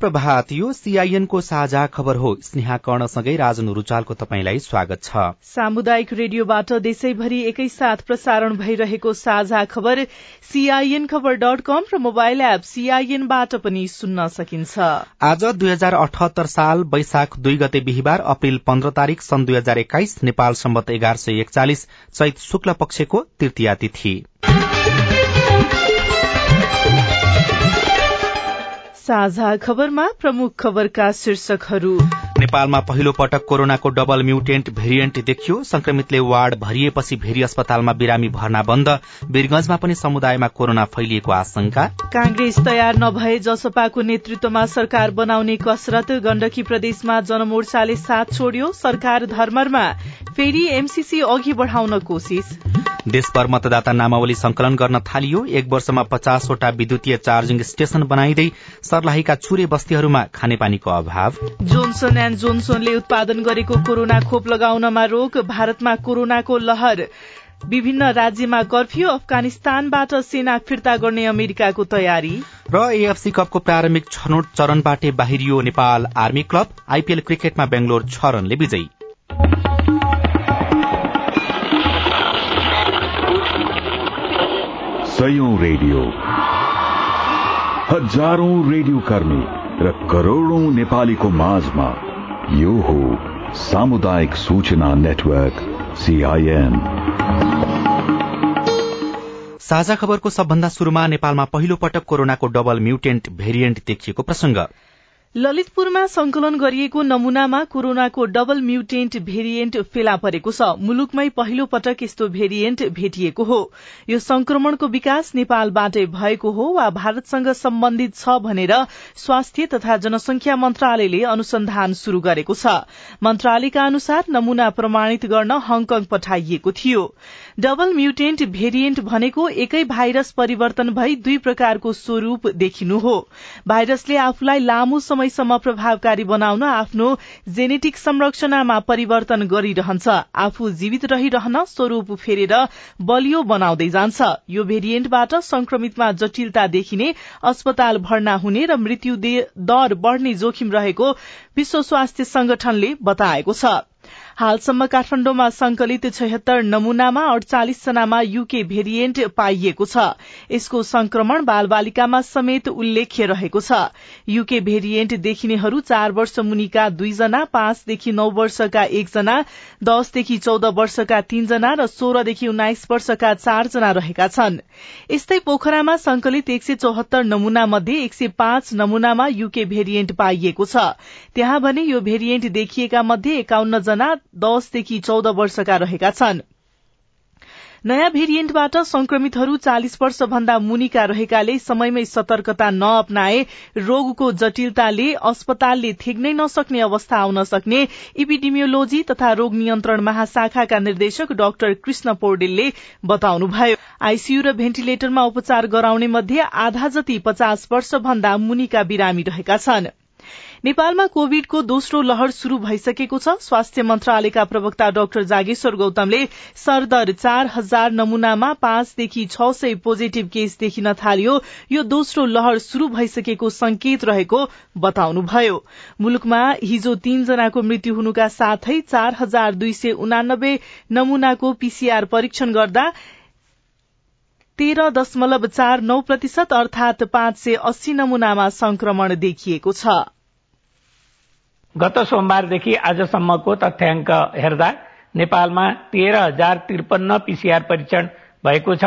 शुभ प्रभात यो सीआईएन को साझा खबर हो। स्नेहा कर्णसँगै राजन रुचालको तपाईँलाई स्वागत छ। सामुदायिक रेडियोबाट देशैभरि एकैसाथ प्रसारण भइरहेको साझा खबर सीआईएन खबर डट कम र मोबाइल एप सीआईएनबाट पनि सुन्न सकिन्छ। आज दुई हजार अठहत्तर साल वैशाख दुई गते बिहिबार अप्रेल पन्ध्र तारीक सन् दुई हजार एक्काइस नेपाल सम्बत एघार सय एकचालिस चैत शुक्ल पक्षको तृतीया तिथि। साझा खबरमा प्रमुख खबरका शीर्षकहरू। नेपालमा पहिलो पटक कोरोनाको डबल म्युटेन्ट भेरिएन्ट देखियो। संक्रमितले वार्ड भरिएपछि भेरी अस्पतालमा बिरामी भर्ना बन्द। वीरगंजमा पनि समुदायमा कोरोना फैलिएको आशंका। कांग्रेस तयार नभए जसपाको नेतृत्वमा सरकार बनाउने कसरत गण्डकी प्रदेशमा जनमोर्चाले साथ छोड्यो। सरकार धर्मरमा फेरि एमसीसी अघि बढ़ाउन कोशिश देशभर मतदाता नामावली संकलन गर्न थालियो। एक वर्षमा पचासवटा विद्युतीय चार्जिङ स्टेशन बनाइँदै सर्लाहीका चुरे बस्तीहरूमा खानेपानीको अभाव। जोन्सन एण्ड जोन्सनले उत्पादन गरेको कोरोना खोप लगाउनमा रोक भारतमा कोरोनाको लहर। विभिन्न राज्यमा कर्फ्यू अफगानिस्तानबाट सेना फिर्ता गर्ने अमेरिकाको तयारी। र एएफसी कपको प्रारम्भिक छनौट चरणबाटै बाहिरियो नेपाल आर्मी क्लब आइपीएल क्रिकेटमा बेंगलोर छ रनले विजयी। सयौं रेडियो। हजारौं रेडियो कर्मी र करोड़ौं नेपालीको माझमा यो हो सामुदायिक सूचना नेटवर्क सीआईएन साझा खबरको सबभन्दा शुरूमा नेपालमा पहिलो पटक कोरोनाको डबल म्युटेन्ट भेरिएन्ट देखिएको प्रसंग ललितपुरमा संकलन गरिएको नमूनामा कोरोनाको डबल म्युटेन्ट भेरिएन्ट फेला परेको छ। मुलुकमै पहिलो पटक यस्तो भेरिएन्ट भेटिएको हो। यो संक्रमणको विकास नेपालबाटै भएको हो वा भारतसँग सम्बन्धित छ भनेर स्वास्थ्य तथा जनसंख्या मन्त्रालयले अनुसन्धान शुरू गरेको छ। मन्त्रालयका अनुसार नमूना प्रमाणित गर्न हङकङ पठाइएको थियो। डबल म्युटेन्ट भेरिएन्ट भनेको एकै भाइरस परिवर्तन भई दुई प्रकारको स्वरूप देखिनु हो। भाइरसले आफूलाई लामो समयसम्म प्रभावकारी बनाउन आफ्नो जेनेटिक संरचनामा परिवर्तन गरिरहन्छ। आफू जीवित रहिरहन स्वरूप फेरेर बलियो बनाउँदै जान्छ। यो भेरिएन्टबाट संक्रमितमा जटिलता देखिने अस्पताल भर्ना हुने र मृत्यु दर बढ़ने जोखिम रहेको विश्व स्वास्थ्य संगठनले बताएको छ। हालसम्म काठमाण्डुमा संकलित छयत्तर नमूनामा अडचालिस जनामा युके भेरिएन्ट पाइएको छ। यसको संक्रमण बाल बालिकामा समेत उल्लेख्य रहेको छ। युके भेरिएन्ट देखिनेहरू चार वर्ष मुनिका दुईजना पाँचदेखि नौ वर्षका एकजना दसदेखि चौध वर्षका तीनजना र सोह्रदेखि उन्नाइस वर्षका चारजना रहेका छन्। यस्तै पोखरामा संकलित एक सय चौहत्तर नमूना मध्ये एक सय पाँच नमूनामा युके भेरिएन्ट पाइएको छ। त्यहाँ भने यो भेरिएन्ट देखिएका मध्ये एकाउन्न जना दसदेखि चौध वर्षका रहेका छन्। नयाँ भेरिएन्टबाट संक्रमितहरू चालिस वर्ष भन्दा मुनिका रहेकाले समयमै सतर्कता नअपनाए रोगको जटिलताले अस्पतालले थेग्नै नसक्ने अवस्था आउन सक्ने इपिडिमियोलोजी तथा रोग नियन्त्रण महाशाखाका निर्देशक डाक्टर कृष्ण पौडेलले बताउनुभयो। आईसीयू र भेन्टिलेटरमा उपचार गराउने मध्ये आधा जति पचास वर्ष भन्दा मुनिका बिरामी रहेका छनृ। नेपालमा कोविडको दोस्रो लहर शुरू भइसकेको छ। स्वास्थ्य मन्त्रालयका प्रवक्ता डाक्टर जागेश्वर गौतमले सरदर चार हजार नमूनामा पाँचदेखि छ सय पोजिटिभ केस देखिन थालियो। यो दोस्रो लहर शुरू भइसकेको संकेत रहेको बताउनुभयो। मुलुकमा हिजो तीनजनाको मृत्यु हुनुका साथै चार हजार दुई सय उनानब्बे नमूनाको पीसीआर परीक्षण गर्दा तेह्र दशमलव चार नौ प्रतिशत अर्थात पाँच सय अस्सी नमूनामा संक्रमण देखिएको छ। गत सोमबारदेखि आजसम्मको तथ्याङ्क हेर्दा नेपालमा तेह्र हजार त्रिपन्न पीसीआर परीक्षण भएको छ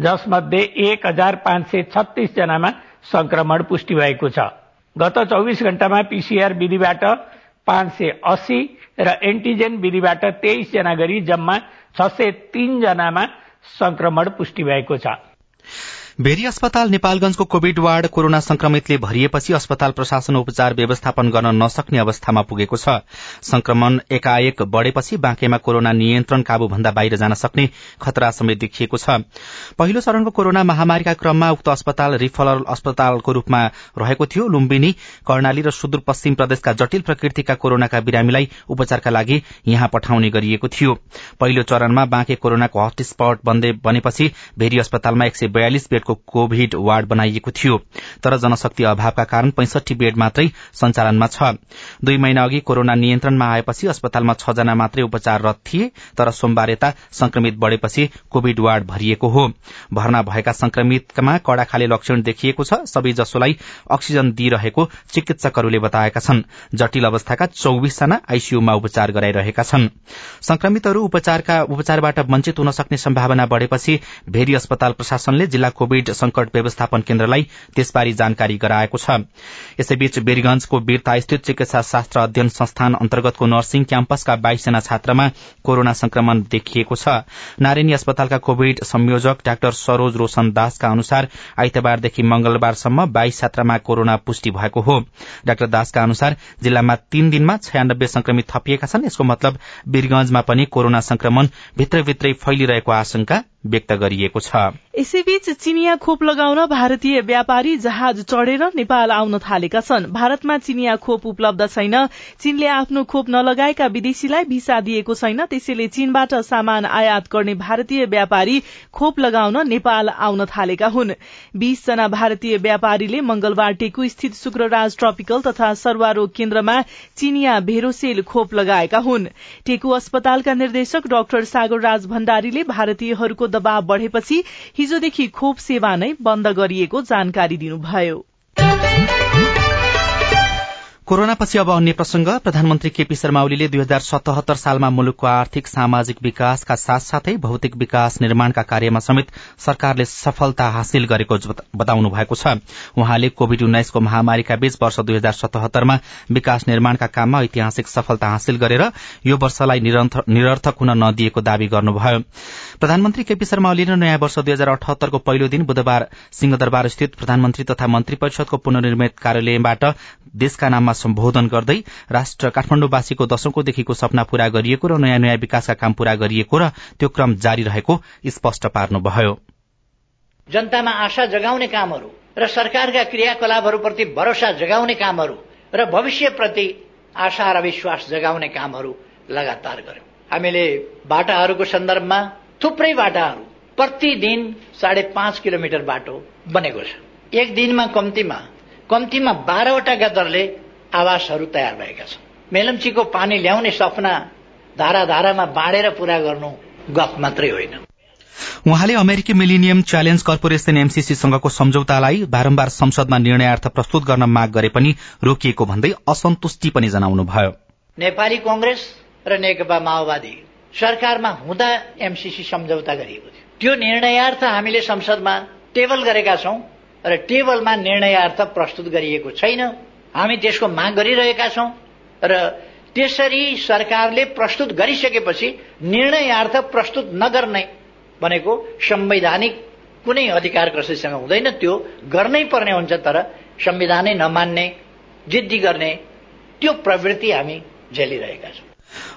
जसमध्ये एक हजार पाँच सय छत्तीस जनामा संक्रमण पुष्टि भएको छ। गत चौविस घण्टामा पीसीआर विधिबाट पाँच सय अस्सी र एन्टिजेन विधिबाट तेइस जना गरी जम्मा छ सय तीन जनामा संक्रमण पुष्टि भएको छ। भेरी अस्पताल नेपालगंजको कोविड वार्ड कोरोना संक्रमितले भरिएपछि अस्पताल प्रशासन उपचार व्यवस्थापन गर्न नसक्ने अवस्थामा पुगेको छ। संक्रमण एकाएक बढ़ेपछि बाँकेमा कोरोना नियन्त्रण काबूभन्दा बाहिर जान सक्ने खतरा समेत देखिएको छ। पहिलो चरणको कोरोना महामारीका क्रममा उक्त अस्पताल रिफरल अस्पतालको रूपमा रहेको थियो। लुम्बिनी कर्णाली र सुदूरपश्चिम प्रदेशका जटिल प्रकृतिका कोरोनाका बिरामीलाई उपचारका लागि यहाँ पठाउने गरिएको थियो। पहिलो चरणमा बाँके कोरोनाको हटस्पट बनेपछि भेरी अस्पतालमा एक सय बयालिस बेडको बेडको कोभिड वार्ड बनाइएको थियो। तर जनशक्ति अभावका कारण पैंसठी बेड मात्रै सञ्चालनमा छ। दुई महिना अघि कोरोना नियन्त्रणमा आएपछि अस्पतालमा छ जना मात्रै उपचाररत थिए तर सोमबार यता संक्रमित बढ़ेपछि कोविड वार्ड भरिएको हो। भर्ना भएका संक्रमितमा कड़ा खाले लक्षण देखिएको छ। सबै जसोलाई अक्सिजन दिइरहेको चिकित्सकहरूले बताएका छन्। जटिल अवस्थाका चौविसजना आईसीयूमा उपचार गराइरहेका छन्। संक्रमितहरू उपचारबाट वञ्चित हुन सक्ने सम्भावना बढ़ेपछि भेरी अस्पताल प्रशासनले जिल्ला कोविड संकट व्यवस्थापन केन्द्रलाई त्यसबारे जानकारी गराएको छ। यसैबीच बेरीगंजको वीरता स्थित चिकित्सा शास्त्र अध्ययन संस्थान अन्तर्गतको नर्सिङ क्याम्पसका बाइसजना छात्रमा कोरोना संक्रमण देखिएको छ। नारायणी अस्पतालका कोविड संयोजक डाक्टर सरोज रोशन दासका अनुसार आइतबारदेखि मंगलबारसम्म बाइस छात्रामा कोरोना पुष्टि भएको हो। डाक्टर दासका अनुसार जिल्लामा तीन दिनमा छयानब्बे संक्रमित थपिएका छन्। यसको मतलब वीरगंजमा पनि कोरोना संक्रमण भित्रभित्रै फैलिरहेको आशंका व्यक्त गरिएको छ। यसैबीच चिनिया खोप लगाउन भारतीय व्यापारी जहाज चढ़ेर नेपाल आउन थालेका छन्। भारतमा चिनिया खोप उपलब्ध छैन। चीनले आफ्नो खोप नलगाएका विदेशीलाई भिसा दिएको छैन। त्यसैले चीनबाट सामान आयात गर्ने भारतीय व्यापारी खोप लगाउन नेपाल आउन थालेका हुन्। बीस जना भारतीय व्यापारीले मंगलबार टेकु स्थित शुक्रराज ट्रपिकल तथा सर्वारोग केन्द्रमा चिनिया भेरोसेल खोप लगाएका हुन्। टेकु अस्पतालका निर्देशक डाक्टर सागर राज भण्डारीले भारतीयहरूको दबाव बढ़ेपछि हिजोदेखि खोप सेवा नै बन्द गरिएको जानकारी दिनुभयो। कोरोनापछि अब अन्य प्रसंग। प्रधानमन्त्री केपी शर्मा ओलीले दुई हजार सतहत्तर सालमा मुलुकको आर्थिक सामाजिक विकासका साथसाथै भौतिक विकास निर्माणका कार्यमा समेत सरकारले सफलता हासिल गरेको बताउनु भएको छ। उहाँले कोविड उन्नाइसको महामारीका बीच वर्ष दुई हजार सतहत्तरमा विकास निर्माणका काममा ऐतिहासिक सफलता हासिल गरेर यो वर्षलाई निरर्थक हुन नदिएको दावी गर्नुभयो। प्रधानमन्त्री केपी शर्मा ओलीले नयाँ वर्ष दुई हजार अठहत्तरको पहिलो दिन बुधबार सिंहदरबार स्थित प्रधानमन्त्री तथा मन्त्री परिषदको पुननिर्मित कार्यालयबाट देशका नाममा सम्बोधन गर्दै राष्ट्र काठमाण्डुवासीको दशकौंदेखिको सपना पूरा गरिएको र नयाँ नयाँ विकासका काम पूरा गरिएको र त्यो क्रम जारी रहेको स्पष्ट पार्नुभयो। जनतामा आशा जगाउने कामहरू र सरकारका क्रियाकलापहरूप्रति भरोसा जगाउने कामहरू र भविष्यप्रति आशा र विश्वास जगाउने कामहरू लगातार गर्यौं। हामीले बाटाहरूको सन्दर्भमा थुप्रै बाटाहरू प्रतिदिन साढे पाँच किलोमिटर बाटो बनेको छ। एक दिनमा कम्तीमा कम्तीमा बाह्रवटा गदरले आवासहरू तयार भएका छन्। मेलम्चीको पानी ल्याउने सपना धारा धारामा बाँडेर पूरा गर्नु गफ मात्रै होइन। उहाँले अमेरिकी मिलिनियम च्यालेन्ज कर्पोरेशन एमसीसीसँगको सम्झौतालाई बारम्बार संसदमा निर्णयार्थ प्रस्तुत गर्न माग गरे पनि रोकिएको भन्दै असन्तुष्टि पनि जनाउनुभयो। नेपाली कंग्रेस र नेकपा माओवादी सरकारमा हुँदा एमसीसी सम्झौता गरिएको थियो। त्यो निर्णयार्थ हामीले संसदमा टेबल गरेका छौं। र टेबलमा निर्णयार्थ प्रस्तुत गरिएको छैन। हामी त्यसको माग गरिरहेका छौं र त्यसरी सरकारले प्रस्तुत गरिसकेपछि निर्णयार्थ प्रस्तुत नगर्ने भनेको संवैधानिक कुनै अधिकार कसैसँग हुँदैन। त्यो गर्नै पर्ने हुन्छ तर संविधानै नमान्ने जिद्दी गर्ने त्यो प्रवृत्ति हामी झेलिरहेका छौं।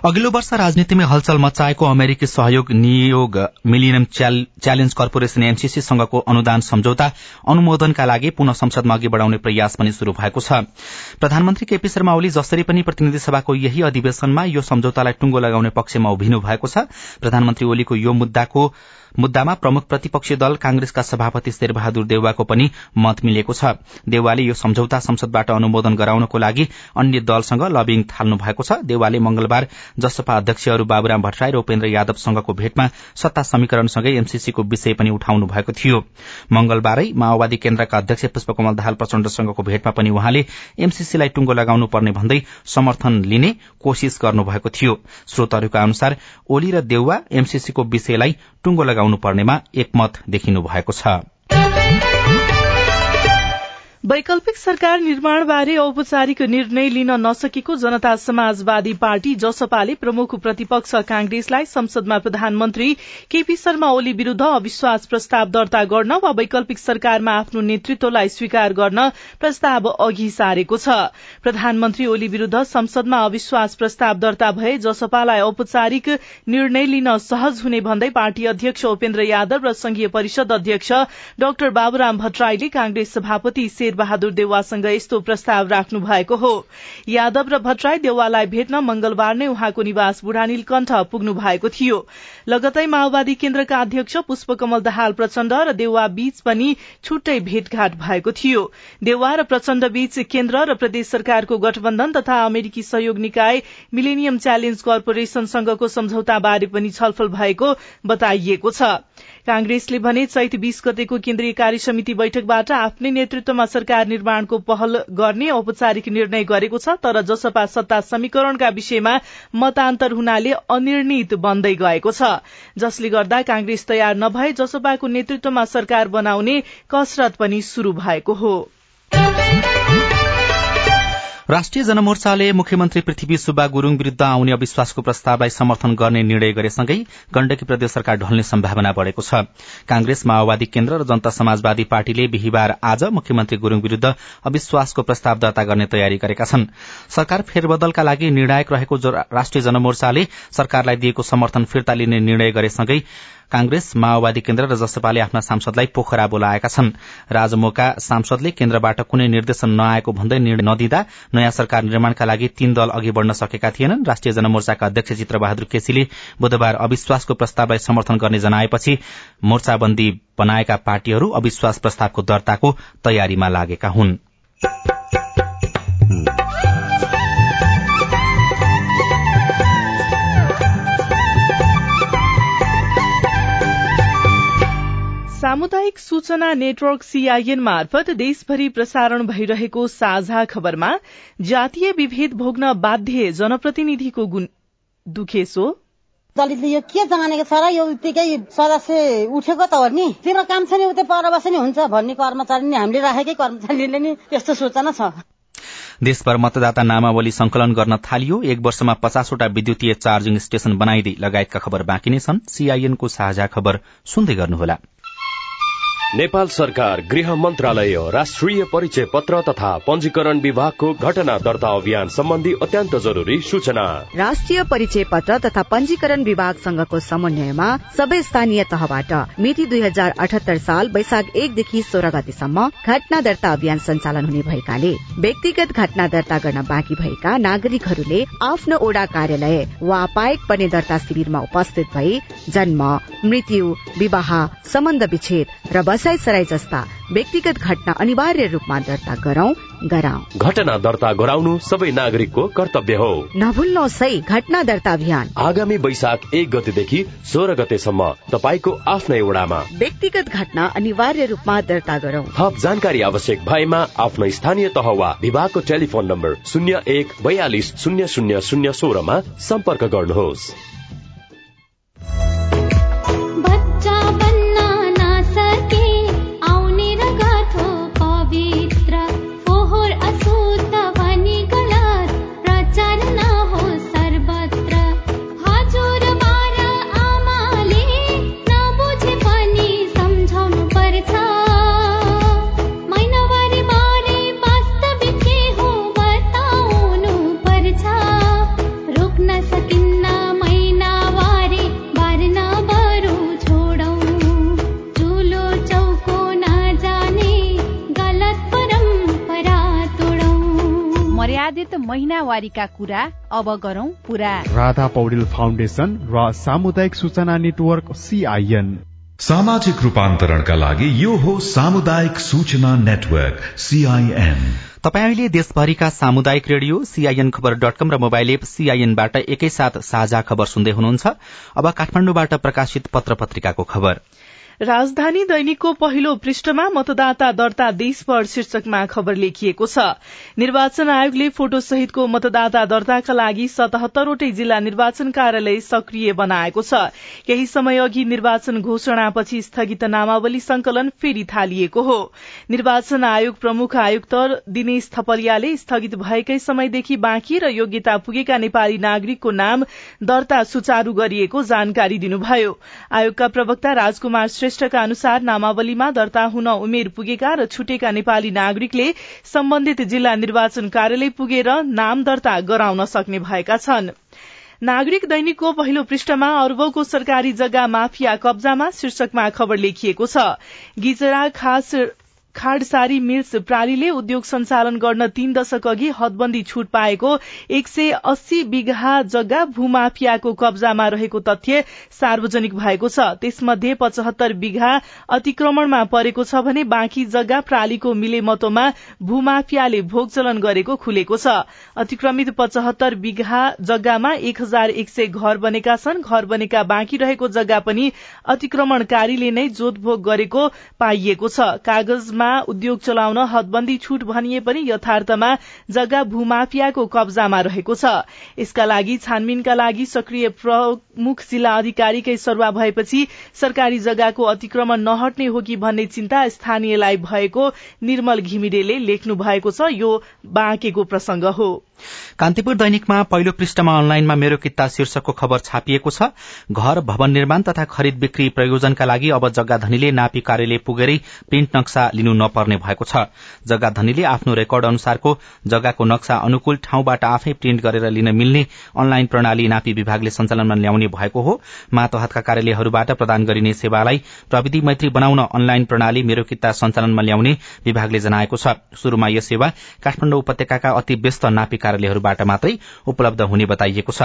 अघिल्लो वर्ष राजनीतिमै हलचल मचाएको अमेरिकी सहयोग नियोग मिलिनियम च्यालेन्ज कर्पोरेशन एमसीसीसँगको अनुदान सम्झौता अनुमोदनका लागि पुनः संसदमा अघि बढ़ाउने प्रयास पनि शुरू भएको छ। प्रधानमन्त्री केपी शर्मा ओली जसरी पनि प्रतिनिधि सभाको यही अधिवेशनमा यो सम्झौतालाई टुंगो लगाउने पक्षमा उभिनु भएको छ। प्रधानमन्त्री ओलीको यो मुद्दाको मुद्दामा प्रमुख प्रतिपक्षी दल कांग्रेसका सभापति शेरबहादुर देउवाको पनि मत मिलेको छ। देउवाले यो सम्झौता संसदबाट अनुमोदन गराउनको लागि अन्य दलसँग लबिङ थाल्नु भएको छ। देउवाले मंगलबार जसपा अध्यक्षहरू बाबुराम भट्टराई र उपेन्द्र यादवसँगको भेटमा सत्ता समीकरणसँगै एमसीसीको विषय पनि उठाउनु भएको थियो। मंगलबारै माओवादी केन्द्रका अध्यक्ष पुष्पकमल दाहाल प्रचण्डसँगको भेटमा पनि उहाँले एमसीसीलाई टुंगो लगाउनु पर्ने भन्दै समर्थन लिने कोशिश गर्नुभएको थियो। श्रोतहरूका अनुसार ओली र देउवा एमसीसीको विषयलाई टुंगो लगाउनु पर्नेमा एकमत देखिनु भएको छ। वैकल्पिक सरकार निर्माणबारे औपचारिक निर्णय लिन नसकेको जनता समाजवादी पार्टी जसपाले प्रमुख प्रतिपक्ष कांग्रेसलाई संसदमा प्रधानमन्त्री केपी शर्मा ओली विरूद्ध अविश्वास प्रस्ताव दर्ता गर्न वा वैकल्पिक सरकारमा आफ्नो नेतृत्वलाई स्वीकार गर्न प्रस्ताव अघि सारेको छ। प्रधानमन्त्री ओली विरूद्ध संसदमा अविश्वास प्रस्ताव दर्ता भए जसपालाई औपचारिक निर्णय लिन सहज हुने भन्दै पार्टी अध्यक्ष उपेन्द्र यादव र संघीय परिषद अध्यक्ष डाक्टर बाबुराम भट्टराईले कांग्रेस सभापति शेरबहादुर देउवासँग यस्तो प्रस्ताव राख्नु भएको हो। यादव र भट्टराई देउवालाई भेट्न मंगलबार नै उहाँको निवास बुढानील कण्ठ पुग्नु भएको थियो। लगतै माओवादी केन्द्रका अध्यक्ष पुष्पकमल दाहाल प्रचण्ड र देउवा बीच पनि छुट्टै भेटघाट भएको थियो। देउवा र प्रचण्ड बीच केन्द्र र प्रदेश सरकारको गठबन्धन तथा अमेरिकी सहयोग निकाय मिलेनियम च्यालेन्ज कर्पोरेशनसँगको सम्झौताबारे पनि छलफल भएको बताइएको छ। कांग्रेसले भने चैत बीस गतेको केन्द्रीय कार्य समिति बैठकबाट आफ्नै नेतृत्वमा सरकार निर्माणको पहल गर्ने औपचारिक निर्णय गरेको छ तर जसपा सत्ता समीकरणका विषयमा मतान्तर हुनाले अनिर्णित बन्दै गएको छ। जसले गर्दा कांग्रेस तयार नभए जसपाको नेतृत्वमा सरकार बनाउने कसरत पनि शुरू भएको हो। राष्ट्रिय जनमोर्चाले मुख्यमन्त्री पृथ्वी सुब्बा गुरूङ विरूद्ध आउने अविश्वासको प्रस्तावलाई समर्थन गर्ने निर्णय गरेसँगै गण्डकी प्रदेश सरकार ढल्ने सम्भावना बढ़ेको छ। कांग्रेस माओवादी केन्द्र र जनता समाजवादी पार्टीले बिहिबार आज मुख्यमन्त्री गुरूङ विरूद्ध अविश्वासको प्रस्ताव दर्ता गर्ने तयारी गरेका छन्। सरकार फेरबदलका लागि निर्णायक रहेको राष्ट्रिय जनमोर्चाले सरकारलाई दिएको समर्थन फिर्ता लिने निर्णय गरेसँगै कांग्रेस माओवादी केन्द्र र जसपाले आफ्ना सांसदलाई पोखरा बोलाएका छन्। राजमोका सांसदले केन्द्रबाट कुनै निर्देशन नआएको भन्दै निर्णय नदिँदा नयाँ सरकार निर्माणका लागि तीन दल अघि बढ़न सकेका थिएनन्। राष्ट्रिय जनमोर्चाका अध्यक्ष चित्रबहादुर केसीले बुधबार अविश्वासको प्रस्तावलाई समर्थन गर्ने जनाएपछि मोर्चाबन्दी बनाएका पार्टीहरू अविश्वास प्रस्तावको दर्ताको तयारीमा लागेका हुन्। सामुदायिक सूचना नेटवर्क सीआईएन मार्फत देशभरि प्रसारण भइरहेको साझा खबरमा जातीय विभेद भोग्न बाध्य जनप्रतिनिधिको दुखेसो दलितले यो के जानेको छ र यो उत्तिकै सदस्य उठेको त हो नि। तिम्रो काम छ नि उतै पर बस्ने हुन्छ भन्ने कर्मचारी नि हामीले राखेकै कर्मचारीले नि त्यस्तो सूचना छ। देशभर मतदाता नामावली संकलन गर्न थालियो। एक वर्षमा पचासवटा विद्युतीय चार्जिङ स्टेशन बनाइँदै लगायतका खबर बाँकी नै छन्। सीआईएनको साझा खबर सुन्दै गर्नुहोला। नेपाल सरकार गृह मन्त्रालय राष्ट्रिय परिचय पत्र तथा पञ्जीकरण विभागको घटना दर्ता अभियान सम्बन्धी अत्यन्त जरुरी सूचना। राष्ट्रिय परिचय पत्र तथा पञ्जीकरण विभागसँगको समन्वयमा सबै स्थानीय तहबाट मिति दुई हजार अठहत्तर साल वैशाख एकदेखि सोह्र गतिसम्म घटना दर्ता अभियान सञ्चालन हुने भएकाले व्यक्तिगत घटना दर्ता गर्न बाँकी भएका नागरिकहरूले आफ्नो ओडा कार्यालय वा पाएक पर्ने दर्ता शिविरमा उपस्थित भई जन्म मृत्यु विवाह सम्बन्ध विच्छेद र बसाई सराई जस्ता व्यक्तिगत घटना अनिवार्य रूपमा दर्ता गरौं गराउ। घटना दर्ता गराउनु सबै नागरिकको कर्तव्य हो। नभुल्नुहोस् है घटना दर्ता अभियान। आगामी वैशाख एक गतेदेखि सोह्र गतेसम्म तपाईँको आफ्नै वडामा व्यक्तिगत घटना अनिवार्य रूपमा दर्ता गरौं। थप जानकारी आवश्यक भएमा आफ्नो स्थानीय तह वा विभागको टेलिफोन नम्बर शून्य एक बयालिस शून्य शून्य शून्य सोह्रमा सम्पर्क गर्नुहोस्। महिनावारीका कुरा अब गरौं पुरा। राधा पौडेल फाउन्डेशन र सामुदायिक सूचना नेटवर्क सीआईएन सामाजिक रूपान्तरणका लागि यो हो सामुदायिक सूचना नेटवर्क सीआईएन तपाईँ अहिले देशभरिका सामुदायिक radio CIN Khabar dot com र मोबाइल एप सीआईएनबाट एकैसाथ साझा खबर सुन्दै हुनुहुन्छ। अब काठमाडौँबाट प्रकाशित पत्र पत्रिकाको खबर। राजधानी दैनिकको पहिलो पृष्ठमा मतदाता दर्ता देशभर शीर्षकमा खबर लेखिएको छ। निर्वाचन आयोगले फोटो सहितको मतदाता दर्ताका लागि सतहत्तरवटै जिल्ला निर्वाचन कार्यालय सक्रिय बनाएको छ। केही समय अघि निर्वाचन घोषणापछि स्थगित नामावली संकलन फेरि थालिएको हो। निर्वाचन आयोग प्रमुख आयुक्त दिनेश थपलियाले स्थगित भएकै समयदेखि बाँकी र योग्यता पुगेका नेपाली नागरिकको नाम दर्ता सुचारू गरिएको जानकारी दिनुभयो। आयोगका प्रवक्ता राजकुमार श्रेष्ठका अनुसार नामावलीमा दर्ता हुन उमेर पुगेका र छुटेका नेपाली नागरिकले सम्बन्धित जिल्ला निर्वाचन कार्यालय पुगेर नाम दर्ता गराउन सक्ने भएका छन्। नागरिक दैनिकको पहिलो पृष्ठमा अर्बौंको सरकारी जग्गा माफिया कब्जामा शीर्षकमा खबर लेखिएको छ। गिजरा खास खाडसारी मिल्स प्रालीले उद्योग सञ्चालन गर्न तीन दशक अघि हदबन्दी छूट पाएको एक सय अस्सी बिघा जग्गा भूमाफियाको कब्जामा रहेको तथ्य सार्वजनिक भएको छ। त्यसमध्ये पचहत्तर बिघा अतिक्रमणमा परेको छ भने बाँकी जग्गा प्रालीको मिलेमतोमा भूमाफियाले भोगचलन गरेको खुलेको छ। अतिक्रमित पचहत्तर बिघा जग्गामा एक हजार एक सय घर बनेका छन्। घर बनेका बाँकी रहेको जग्गा पनि अतिक्रमणकारीले नै जोतभोग गरेको पाइएको छ। कागजमा उद्योग चलाउन हदबन्दी छूट भनिए पनि यथार्थमा जग्गा भूमाफियाको कब्जामा रहेको छ। यसका लागि छानबिनका लागि सक्रिय प्रमुख जिल्ला अधिकारीकै सरुवा भएपछि सरकारी जग्गाको अतिक्रमण नहट्ने हो कि भन्ने चिन्ता स्थानीयलाई भएको निर्मल घिमिरेले लेख्नु भएको छ। यो बाँकेको प्रसंग हो। कान्तिपुर दैनिकमा पहिलो पृष्ठमा अनलाइनमा मेरो किता शीर्षकको खबर छापिएको छ। घर भवन निर्माण तथा खरिद बिक्री प्रयोजनका लागि अब जग्गा धनीले नापी कार्यालय पुगेरै प्रिन्ट नक्सा लिनु नपर्ने भएको छ। जग्गा धनीले आफ्नो रेकर्ड अनुसारको जग्गाको नक्सा अनुकूल ठाउँबाट आफै प्रिन्ट गरेर लिन मिल्ने अनलाइन प्रणाली नापी विभागले सञ्चालनमा ल्याउने भएको हो। मातहतका कार्यालयहरूबाट प्रदान गरिने सेवालाई प्रविधि मैत्री बनाउन अनलाइन प्रणाली मेरो किता सञ्चालनमा ल्याउने विभागले जनाएको छ। शुरूमा यो सेवा काठमाडौँ उपत्यका अति व्यस्त नापी कार्यालयहरूबाट मात्रै उपलब्ध हुने बताइएको छ।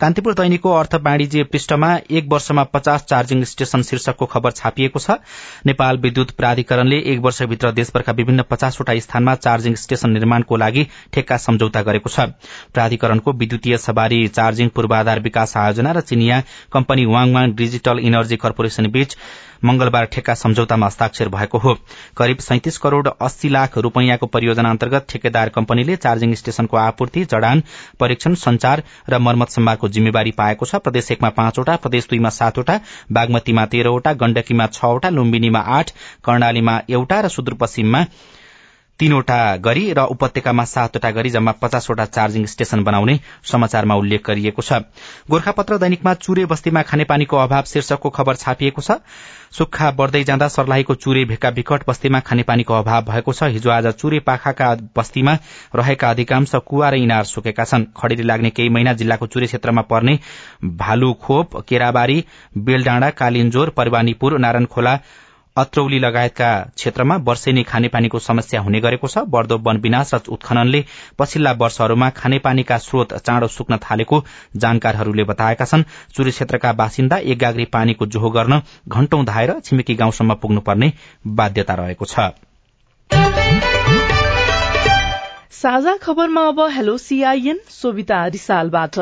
कान्तिपुर दैनिकको अर्थ वाणिज्य पृष्ठमा एक वर्षमा पचास चार्जिङ स्टेशन शीर्षकको खबर छापिएको छ। नेपाल विद्युत प्राधिकरणले एक वर्षभित्र देशभरका विभिन्न पचासवटा स्थानमा चार्जिङ स्टेशन निर्माणको लागि ठेक्का सम्झौता गरेको छ। प्राधिकरणको विद्युतीय सवारी चार्जिङ पूर्वाधार विकास आयोजना र चिनिया कम्पनी वाङवाङ डिजिटल इनर्जी कर्पोरेशन बीच मंगलबार ठेक्का सम्झौतामा हस्ताक्षर भएको हो। करिब सैतिस करोड़ अस्सी लाख रूपियाँको परियोजना अन्तर्गत ठेकेदार कम्पनीले चार्जिङ स्टेशनको आपूर्ति जडान परीक्षण संचार र मर्मत सम्भारको जिम्मेवारी पाएको छ। प्रदेश एकमा पाँचवटा प्रदेश दुईमा सातवटा बागमतीमा तेह्रवटा गण्डकीमा छवटा लुम्बिनीमा आठ कर्णालीमा एउटा र सुदूरपश्चिममा तीनवटा गरी र उपत्यकामा सातवटा गरी जम्मा पचासवटा चार्जिङ स्टेशन बनाउने समाचारमा उल्लेख गरिएको छ। गोर्खापत्र दैनिकमा चुरे बस्तीमा खानेपानीको अभाव शीर्षकको खबर छापिएको छ। सुक्खा बढ़दै जाँदा सर्लाहीको चुरे भेका विकट बस्तीमा खानेपानीको अभाव भएको छ। हिजो आज चुरे पाखाका बस्तीमा रहेका अधिकांश कुवा र इनार सुकेका छन्। खडेरी लाग्ने केही महिना जिल्लाको चुरे क्षेत्रमा पर्ने भालुखोप केराबारी बेलडाँडा कालिन्जोर परवानीपुर नारायणखोला अत्रौली लगायतका क्षेत्रमा वर्षेनी खानेपानीको समस्या हुने गरेको छ। बढ़दो वन विनाश र उत्खननले पछिल्ला वर्षहरूमा खानेपानीका स्रोत चाँडो सुक्न थालेको जानकारहरूले बताएका छन्। चुरे क्षेत्रका बासिन्दा एक गाग्री पानीको जोहो गर्न घण्टौं धाएर छिमेकी गाउँसम्म पुग्नुपर्ने बाध्यता रहेको छ। साझा खबरमा अब हेलो सीआईएन सोभिता रिसालबाट।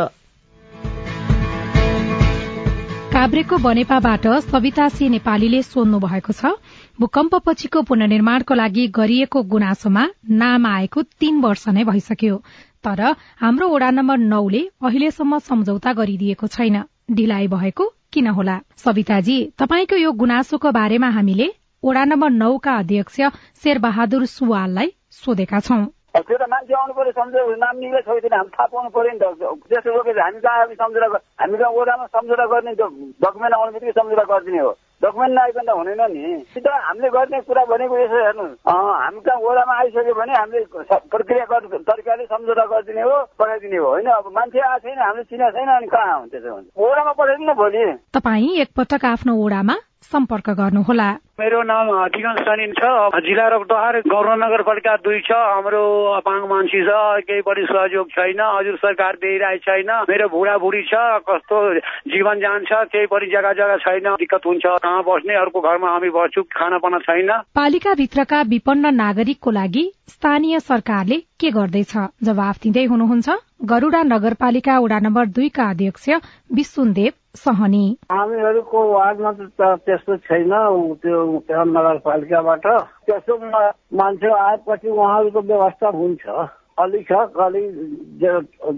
काभ्रेको बनेपाबाट सविता सी नेपालीले सोध्नु भएको छ भूकम्पपछिको पुननिर्माणको लागि गरिएको गुनासोमा नाम आएको तीन वर्ष नै भइसक्यो तर हाम्रो वडा नम्बर नौले अहिलेसम्म सम्झौता गरिदिएको छैन। ढिलाइ भएको किन होला? सविताजी तपाईँको यो गुनासोको बारेमा हामीले वडा नम्बर नौका अध्यक्ष शेरबहादुर सुवाललाई सोधेका छौं। त्यो त मान्छे आउनु पर्यो सम्झौता नाम निकै छैन हामी थाहा पाउनु पर्यो नि त त्यसो हामी कहाँ सम्झौता हामी कहाँ ओडामा सम्झौता गर्ने डकुमेन्ट आउने बित्तिकै सम्झौता गरिदिने हो डकुमेन्ट नआइकन त हुँदैन नि त हामीले गर्ने कुरा भनेको यसो हेर्नु हामी कहाँ ओडामा आइसक्यो भने हामीले प्रक्रिया तरिकाले सम्झौता गरिदिने हो पठाइदिने हो होइन अब मान्छे आएको छैन हामीले चिनेको छैन अनि कहाँ हुन्छ भने ओडामा पठाइदिनु भोलि तपाईँ एकपटक आफ्नो ओडामा सम्पर्क गर्नुहोला। मेरो नाम टिकन सनिन छ। जिल्ला रक्तहार गौरव नगरपालिका दुई छ। हाम्रो अपाङ्ग मान्छे छ। केही पनि सहयोग छैन। हजुर सरकार दिइरहेको छैन। मेरो बुढा बुढी छ। कस्तो जीवन जान्छ केही पनि जग्गा जग्गा छैन। दिक्कत हुन्छ। कहाँ बस्ने अर्को घरमा हामी बस्छु। खाना पाना छैन। पालिका भित्रका विपन्न नागरिकको लागि स्थानीय सरकारले के गर्दैछ? जवाफ दिँदै हुनुहुन्छ गरूडा नगरपालिका वडा नम्बर दुईका अध्यक्ष विसुनदेव सहनी। हामीहरूको वार्डमा त त्यस्तो छैन। त्यो नगरपालिकाबाट। त्यस्तो मान्छे आएपछि उहाँहरूको व्यवस्था हुन्छ। अलिक छ अलिक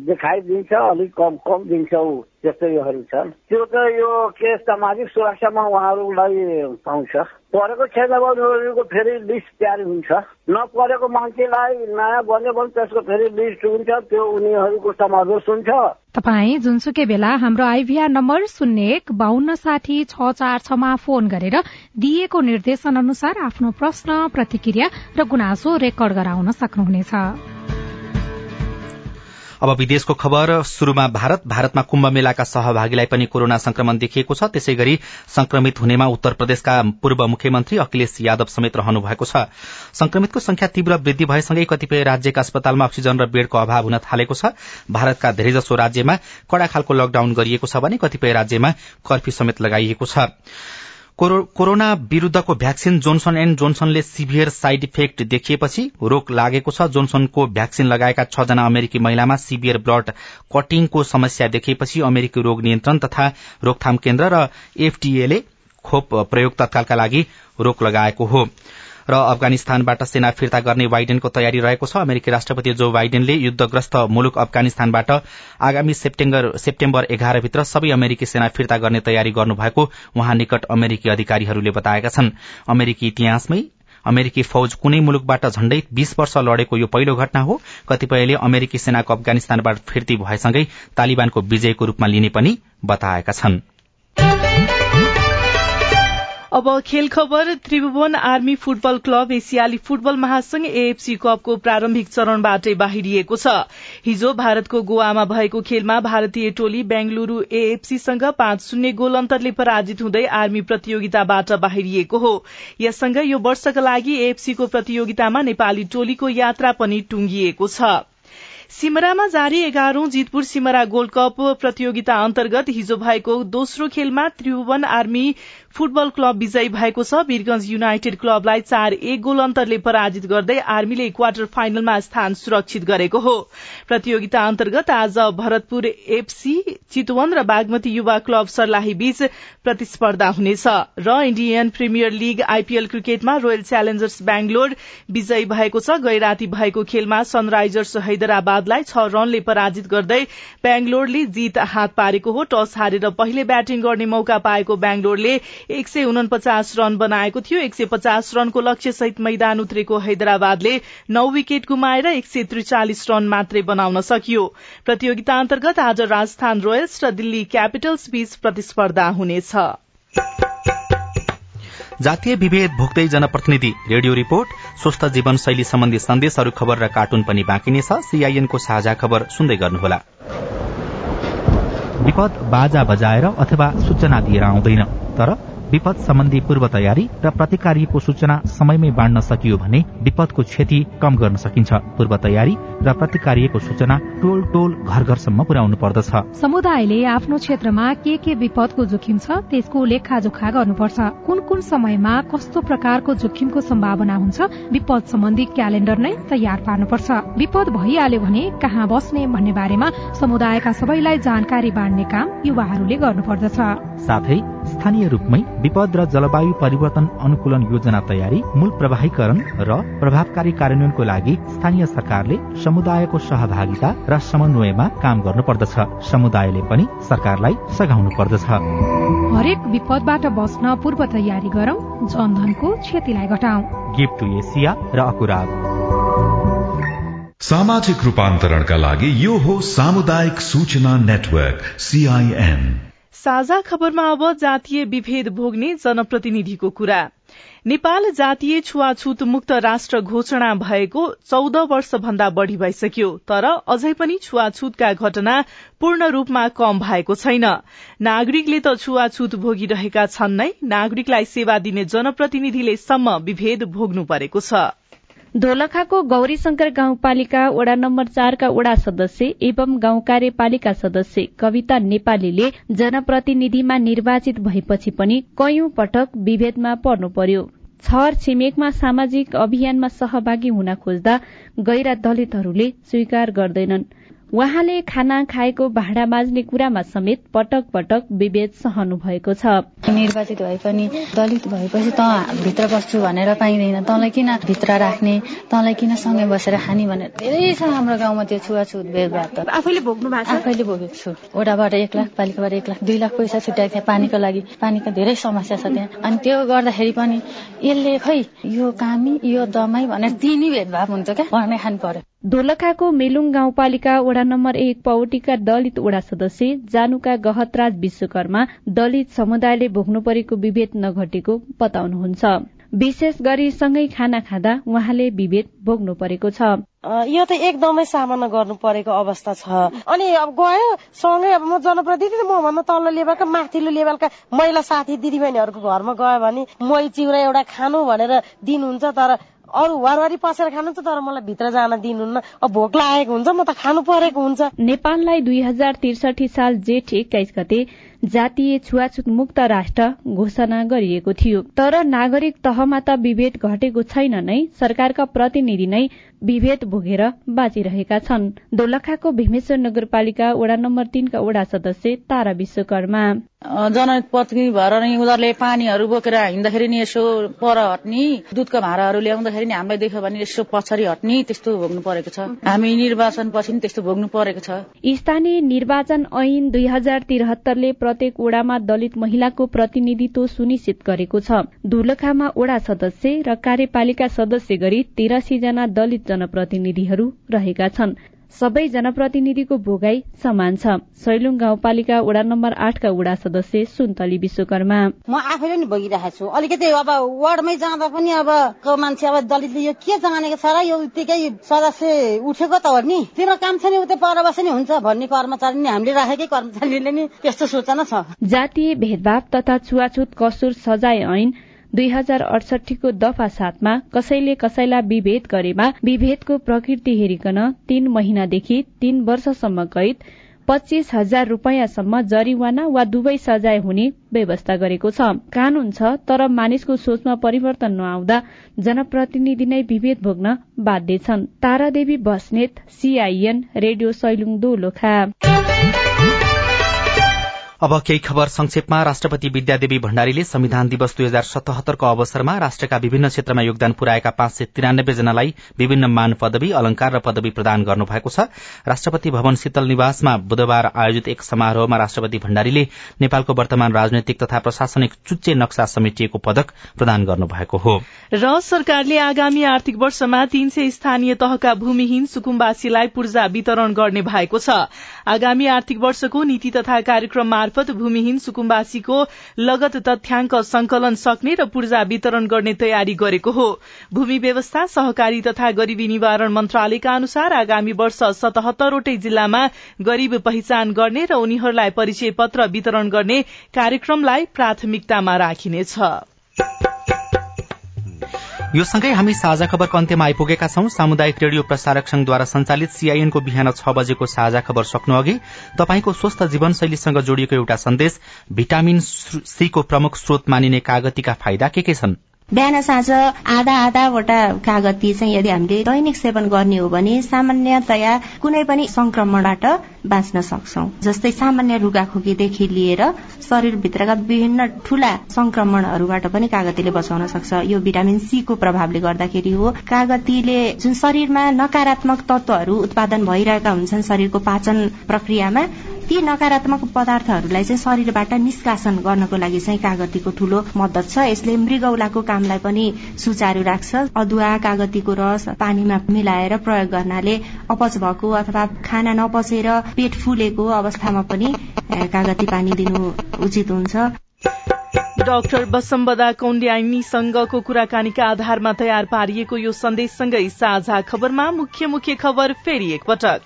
देखाइदिन्छ अलिक कम कम दिन्छ ऊ त्यस्तैहरू छन्। त्यो त यो के सामाजिक सुरक्षामा उहाँहरूलाई पाउँछ। परेको छैन भनेको फेरि लिस्ट तयारी हुन्छ। नपरेको मान्छेलाई नयाँ बन्यो भने त्यसको फेरि लिस्ट हुन्छ। त्यो उनीहरूको समावेश हुन्छ तपाईँ जुनसुकै बेला हाम्रो आइभीआर नम्बर शून्य एक बान्न साठी छ चार छमा फोन गरेर दिइएको निर्देशन अनुसार आफ्नो प्रश्न प्रतिक्रिया र गुनासो रेकर्ड गराउन सक्नुहुनेछ। अब विदेशको खबर शुरूमा भारत भारतमा कुम्भ मेलाका सहभागीलाई पनि कोरोना संक्रमण देखिएको छ। त्यसै गरी संक्रमित हुनेमा उत्तर प्रदेशका पूर्व मुख्यमन्त्री अखिलेश यादव समेत रहनु भएको छ। संक्रमितको संख्या तीव्र वृद्धि भएसँगै कतिपय राज्यका अस्पतालमा अक्सिजन र बेडको अभाव हुन थालेको छ। भारतका धेरैजसो राज्यमा कड़ा खालको लकडाउन गरिएको छ भने कतिपय राज्यमा कर्फ्यू समेत लगाइएको छ। कोरोना विरूद्धको भ्याक्सिन जोन्सन एण्ड जोन्सनले सिभियर साइड इफेक्ट देखिएपछि रोक लागेको छ। जोन्सनको भ्याक्सिन लगाएका छ जना अमेरिकी महिलामा सिभियर ब्लड कटिङको समस्या देखिएपछि अमेरिकी रोग नियन्त्रण तथा रोकथाम केन्द्र र एफडीए खोप प्रयोग तत्कालका लागि रोक लगाएको हो। र अफगानिस्तानबाट सेना फिर्ता गर्ने बाइडेनको तयारी रहेको छ। अमेरिकी राष्ट्रपति जो बाइडेनले युद्धग्रस्त मुलुक अफगानिस्तानबाट आगामी सेप्टेम्बर एघारभित्र सबै अमेरिकी सेना फिर्ता गर्ने तयारी गर्नुभएको उहाँ निकट अमेरिकी अधिकारीहरूले बताएका छन्। अमेरिकी इतिहासमै अमेरिकी फौज कुनै मुलुकबाट झण्डै बीस वर्ष लडेको यो पहिलो घटना हो। कतिपयले अमेरिकी सेनाको अफगानिस्तानबाट फिर्ती भएसँगै तालिबानको विजयको रूपमा लिने पनि बताएका छनृ। अब खेल खबर त्रिभुवन आर्मी फुटबल क्लब एसियाली फुटबल महासंघ एएफसी कपको प्रारम्भिक चरणबाटै बाहिरिएको छ। हिजो भारतको गोवामा भएको खेलमा भारतीय टोली बेंगलुरू एएफसीसँग पाँच शून्य गोल अन्तरले पराजित हुँदै आर्मी प्रतियोगिताबाट बाहिरिएको हो। यससँगै यो वर्षका लागि एएफसीको प्रतियोगितामा नेपाली टोलीको यात्रा पनि टुंगिएको छ। सिमरामा जारी एघारौं जितपुर सिमरा गोल्ड कप प्रतियोगिता अन्तर्गत हिजो भएको दोस्रो खेलमा त्रिभुवन आर्मी फुटबल क्लब विजयी भएको छ। वीरगंज युनाइटेड क्लबलाई चार एक गोल अन्तरले पराजित गर्दै आर्मीले क्वार्टर फाइनलमा स्थान सुरक्षित गरेको हो। प्रतियोगिता अन्तर्गत आज भरतपुर एफसी चितवन र बागमती युवा क्लब सर्लाही बीच प्रतिस्पर्धा हुनेछ र इण्डियन प्रिमियर लीग आईपीएल क्रिकेटमा रोयल च्यालेन्जर्स बेंगलोर विजयी भएको छ। गैराती भएको खेलमा सनराइजर्स हैदराबादलाई छ रनले पराजित गर्दै बेंगलोरले जीत हात पारेको हो। टस हारेर पहिले ब्याटिङ गर्ने मौका पाएको बेंगलोरले एक सय उनपचास रन बनाएको थियो। एक सय पचास रनको लक्ष्य सहित मैदान उत्रेको हैदराबादले नौ विकेट गुमाएर एक सय त्रिचालिस रन मात्रै बनाउन सकियो। प्रतियोगिता अन्तर्गत आज राजस्थान रोयल्स र दिल्ली क्यापिटल्स बीच प्रतिस्पर्धा हुनेछ। जातीय विभेद भोग्दै जनप्रतिनिधि रेडियो रिपोर्ट स्वस्थ जीवनशैली सम्बन्धी सन्देशहरू खबर र कार्टुन पनि बाँकी नै छ। सीआईएनको साझा खबर सुन्दै गर्नुहोला। विपद बाजा बजाएर अथवा सूचना दिएर आउँदैन। तर विपद सम्बन्धी पूर्व तयारी र प्रतिकारीको सूचना समयमै बाँड्न सकियो भने विपदको क्षति कम गर्न सकिन्छ। पूर्व तयारी र प्रतिकारीको सूचना टोल टोल घर घरसम्म पुर्याउनु पर्दछ। समुदायले आफ्नो क्षेत्रमा के के विपदको जोखिम छ त्यसको लेखाजोखा गर्नुपर्छ। कुन कुन समयमा कस्तो प्रकारको जोखिमको सम्भावना हुन्छ विपद सम्बन्धी क्यालेण्डर नै तयार पार्नुपर्छ। विपद भइहाल्यो भने कहाँ बस्ने भन्ने बारेमा समुदायका सबैलाई जानकारी बाँड्ने काम युवाहरूले गर्नुपर्दछ। साथै स्थानीय रूपमै विपद र जलवायु परिवर्तन अनुकूलन योजना तयारी मूल प्रवाहीकरण र प्रभावकारी कार्यान्वयनको लागि स्थानीय सरकारले समुदायको सहभागिता र समन्वयमा काम गर्नुपर्दछ। समुदायले पनि सरकारलाई सघाउनु पर्दछ हरेक विपदबाट बस्न पूर्व तयारी गरौं जनधनको क्षतिलाई घटाउ। गिफ्ट टु एसिया र अकुराब सामाजिक रूपान्तरणका लागि यो हो सामुदायिक सूचना नेटवर्क सीआईएन साझा खबरमा अब जातीय विभेद भोग्ने जनप्रतिनिधिको कुरा। नेपाल जातीय छुवाछुत मुक्त राष्ट्र घोषणा भएको चौध वर्ष भन्दा बढ़ी भइसक्यो तर अझै पनि छुवाछुतका घटना पूर्ण रूपमा कम भएको छैन। नागरिकले त छुवाछुत भोगिरहेका छन् नै नागरिकलाई सेवा दिने जनप्रतिनिधिले सम्म विभेद भोग्नु परेको छ। धोलखाको गौरीशंकर गाउँपालिका वडा नम्बर चारका वडा सदस्य एवं गाउँ कार्यपालिका सदस्य कविता नेपालीले जनप्रतिनिधिमा निर्वाचित भएपछि पनि कैयौं पटक विभेदमा पर्नु पर्यो छर छिमेकमा सामाजिक अभियानमा सहभागी हुन खोज्दा गैरा दलितहरूले स्वीकार गर्दैनन्। उहाँले खाना खाएको भाँडा माझ्ने कुरामा समेत पटक पटक विभेद सहनु भएको छ। निर्वाचित भए पनि दलित भएपछि त भित्र बस्छु भनेर पाइँदैन। तँलाई किन भित्र राख्ने? तँलाई किन सँगै बसेर खाने भनेर धेरै छ हाम्रो गाउँमा त्यो छुवाछुत भेदभाव त आफैले भोग्नु भएको आफैले भोगेको छु। ओडाबाट एक लाख पालिकाबाट एक लाख दुई लाख पैसा छुट्याएको थियो पानीको लागि। पानीको धेरै समस्या छ त्यहाँ। अनि त्यो गर्दाखेरि पनि यसले खै यो कामी यो दमाई भनेर तिनी भेदभाव हुन्छ क्या? भन्ने खानु पर्यो। दोलखाको मेलुङ गाउँपालिका वडा नम्बर एक पौटीका दलित वडा सदस्य जानुका गहतराज विश्वकर्मा दलित समुदायले भोग्नु परेको विभेद नघटेको बताउनुहुन्छ। विशेष गरी सँगै खाना खाँदा उहाँले विभेद भोग्नु परेको छ यो त एकदमै सामना गर्नु परेको अवस्था छ। अनि अब गयो सँगै अब म जनप्रतिनिधि म भन्दा तल्लो लेभलका माथिल्लो लेभलका महिला साथी दिदीबहिनीहरूको घरमा गयो भने मै चिउरा एउटा खानु भनेर दिनुहुन्छ तर अरू वारवारी पसेर खानुहुन्छ तर मलाई भित्र जान दिनुहुन्न। अब भोक लागेको हुन्छ म त खानु परेको हुन्छ। नेपाललाई दुई हजार त्रिसठी साल जेठ एक्काइस गते जातीय छुवाछुत मुक्त राष्ट्र घोषणा गरिएको थियो। तर नागरिक तहमा त विभेद घटेको छैन नै सरकारका प्रतिनिधि नै विभेद भोगेर बाँचिरहेका छन्। दोलखाको भीमेश्वर नगरपालिका वडा नम्बर तीनका वडा सदस्य तारा विश्वकर्मा। जनपत्नी भएर नि उनीहरूले पानीहरू बोकेर हिँड्दाखेरि नि यसो पर हट्ने दुधको भाँडाहरू ल्याउँदाखेरि नि हामीलाई देख्यो भने यसो पछाडि हट्ने त्यस्तो भोग्नु परेको छ। हामी निर्वाचन पछि त्यस्तो भोग्नु परेको छ। स्थानीय निर्वाचन ऐन दुई हजार त्रिहत्तरले प्रत्येक ओडामा दलित महिलाको प्रतिनिधित्व सुनिश्चित गरेको छ। दुर्लखामा ओडा सदस्य र कार्यपालिका सदस्य गरी तिरासी जना दलित जनप्रतिनिधिहरू रहेका छन्। सबै जनप्रतिनिधिको भोगाई समान छ। सैलुङ गाउँपालिका वडा नम्बर आठका वडा सदस्य सुन्तली विश्वकर्मा। म आफैले नि भोगिरहेको छु। अलिकति अब वार्डमै जाँदा पनि अब मान्छे अब दलितले यो के जानेको छ र यो उत्तिकै सदस्य उठेको त हो नि। तिम्रो काम छ नि उतै पर बसे नि हुन्छ भन्ने कर्मचारी नि हामीले राखेकै कर्मचारीले नि त्यस्तो सूचना छ। जातीय भेदभाव तथा छुवाछुत कसुर सजाय ऐन दुई हजार अडसठीको दफा सातमा कसैले कसैलाई विभेद गरेमा विभेदको प्रकृति हेरिकन तीन महिनादेखि तीन वर्षसम्म कैद पच्चीस हजार रूपियाँसम्म जरिवाना वा दुवै सजाय हुने व्यवस्था गरेको छ। कानून छ तर मानिसको सोचमा परिवर्तन नआउँदा जनप्रतिनिधि नै विभेद भोग्न बाध्य छन्। तारादेवी बस्नेत सीआईएन रेडियो सैलुङ दोलोखा अब केही खबर संक्षेपमा। राष्ट्रपति विद्यादेवी भण्डारीले संविधान दिवस दुई हजार सतहत्तरको अवसरमा राष्ट्रका विभिन्न क्षेत्रमा योगदान पुर्याएका पाँच सय तिरानब्बे जनालाई विभिन्न मान पदवी अलंकार र पदवी प्रदान गर्नुभएको छ। राष्ट्रपति भवन शीतल निवासमा बुधबार आयोजित एक समारोहमा राष्ट्रपति भण्डारीले नेपालको वर्तमान राजनैतिक तथा प्रशासनिक चुच्चे नक्सा समेटिएको पदक प्रदान गर्नुभएको हो। र सरकारले आगामी आर्थिक वर्षमा तीन स्थानीय तहका भूमिहीन सुकुम्बासीलाई पूर्जा वितरण गर्ने भएको छ। आगामी आर्थिक वर्षको नीति तथा कार्यक्रम मार्फत भूमिहीन सुकुम्बासीको लगत तथ्याङ्क संकलन सक्ने र पूर्जा वितरण गर्ने तयारी गरेको हो। भूमि व्यवस्था सहकारी तथा गरीबी निवारण मन्त्रालयका अनुसार आगामी वर्ष सतहत्तरवटै जिल्लामा गरीब पहिचान गर्ने र उनीहरूलाई परिचय पत्र वितरण गर्ने कार्यक्रमलाई प्राथमिकतामा राखिनेछ। यो सँगै हामी साझा खबरको अन्त्यमा आइपुगेका छौं। सामुदायिक रेडियो प्रसारक संघद्वारा संचालित सीआईएनको बिहान छ बजेको साझा खबर सक्नु अघि तपाईँको स्वस्थ जीवनशैलीसँग जोडिएको एउटा सन्देश भिटामिन सीको प्रमुख स्रोत मानिने कागतीका फाइदा के के छन्? बिहान साँझ आधा आधावटा कागती चाहिँ यदि हामीले दैनिक सेवन गर्ने हो भने सामान्यतया कुनै पनि संक्रमणबाट बाँच्न सक्छौ। जस्तै सामान्य रुगाखोकीदेखि लिएर शरीरभित्रका विभिन्न ठूला संक्रमणहरूबाट पनि कागतीले बचाउन सक्छ। यो भिटामिन सी को प्रभावले गर्दाखेरि हो। कागतीले जुन शरीरमा नकारात्मक तत्वहरू उत्पादन भइरहेका हुन्छन् शरीरको पाचन प्रक्रियामा ती नकारात्मक पदार्थहरूलाई चाहिँ शरीरबाट निष्कासन गर्नको लागि चाहिँ कागतीको ठूलो मद्दत छ। यसले मृगौलाको कामलाई पनि सुचारू राख्छ। अदुवा कागतीको रस पानीमा मिलाएर प्रयोग गर्नाले अपच भएको अथवा खाना नपचेर पेट फुलेको अवस्थामा पनि कागती पानी दिनु उचित हुन्छ। डाक्टर बसम्बदा कौण्ड्यानीसँगको कुराकानीका आधारमा तयार पारिएको यो सन्देशसँगै साझा खबरमा मुख्य मुख्य खबर फेरि एकपटक।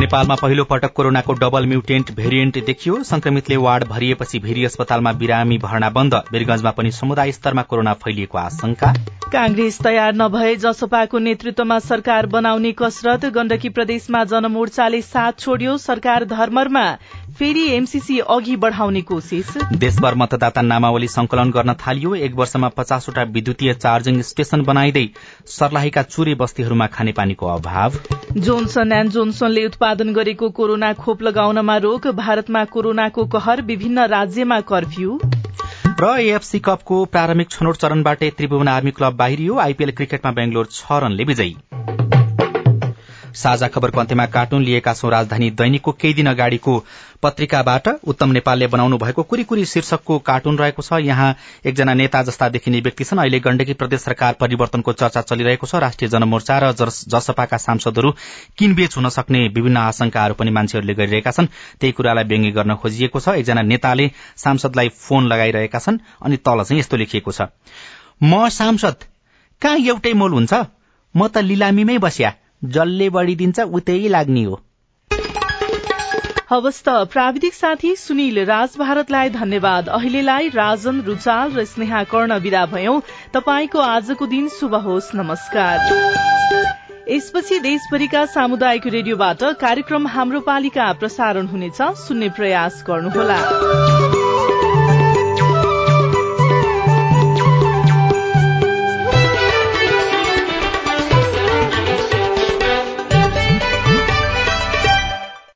नेपालमा पहिलो पटक कोरोनाको डबल म्युटेन्ट भेरिएन्ट देखियो। संक्रमितले वार्ड भरिएपछि भेरी अस्पतालमा बिरामी भर्ना बन्द। वीरगंजमा पनि समुदाय स्तरमा कोरोना फैलिएको आशंका। कांग्रेस तयार नभए जसपाको नेतृत्वमा सरकार बनाउने कसरत गण्डकी प्रदेशमा जनमोर्चाले साथ छोड्यो। सरकार धर्मरमा फेरि एमसीसी अघि बढ़ाउने कोशिश देशभर मतदाता नामावली संकलन गर्न थालियो। एक वर्षमा पचासवटा विद्युतीय चार्जिङ स्टेशन बनाइँदै सर्लाहीका चुरे बस्तीहरूमा खानेपानीको अभाव। जोन्सन एण्ड जोन्सनले उत्पादन गरेको कोरोना खोप लगाउनमा रोक भारतमा कोरोनाको कहर विभिन्न राज्यमा कर्फ्यू। र एएफसी कपको प्रारम्भिक छनौट चरणबाटै त्रिभुवन आर्मी क्लब बाहिरियो। आइपीएल क्रिकेटमा बेंगलोर छ रनले विजयी। साझा खबरको अन्त्यमा कार्टुन लिएका छौं राजधानी दैनिकको केही दिन अगाडिको पत्रिकाबाट उत्तम नेपालले बनाउनु भएको कुरी शीर्षकको कार्टुन रहेको छ। यहाँ एकजना नेता जस्ता देखिने व्यक्ति छन्। अहिले गण्डकी प्रदेश सरकार परिवर्तनको चर्चा चलिरहेको छ। राष्ट्रिय जनमोर्चा र जसपाका सांसदहरू किनबेच हुन सक्ने विभिन्न आशंकाहरू पनि मान्छेहरूले गरिरहेका छन्। त्यही कुरालाई व्यङ्ग्य गर्न खोजिएको छ। एकजना नेताले सांसदलाई फोन लगाइरहेका छन् अनि तल चाहिँ यस्तो लेखिएको छ। म सांसद कहाँ एउटै मोल हुन्छ? म त लिलामीमै बस्या। जसले बढी दिन्छ उतै लाग्ने हो। हवस् त प्राविधिक साथी सुनिल राज भारतलाई धन्यवाद। अहिलेलाई राजन रुचाल र स्नेहा कर्ण विदा भयौं। तपाईँको आजको दिन शुभ होस् नमस्कार। यसपछि देशभरिका सामुदायिक रेडियोबाट कार्यक्रम हाम्रो पालिका प्रसारण हुनेछ। सुन्ने प्रयास गर्नुहोला।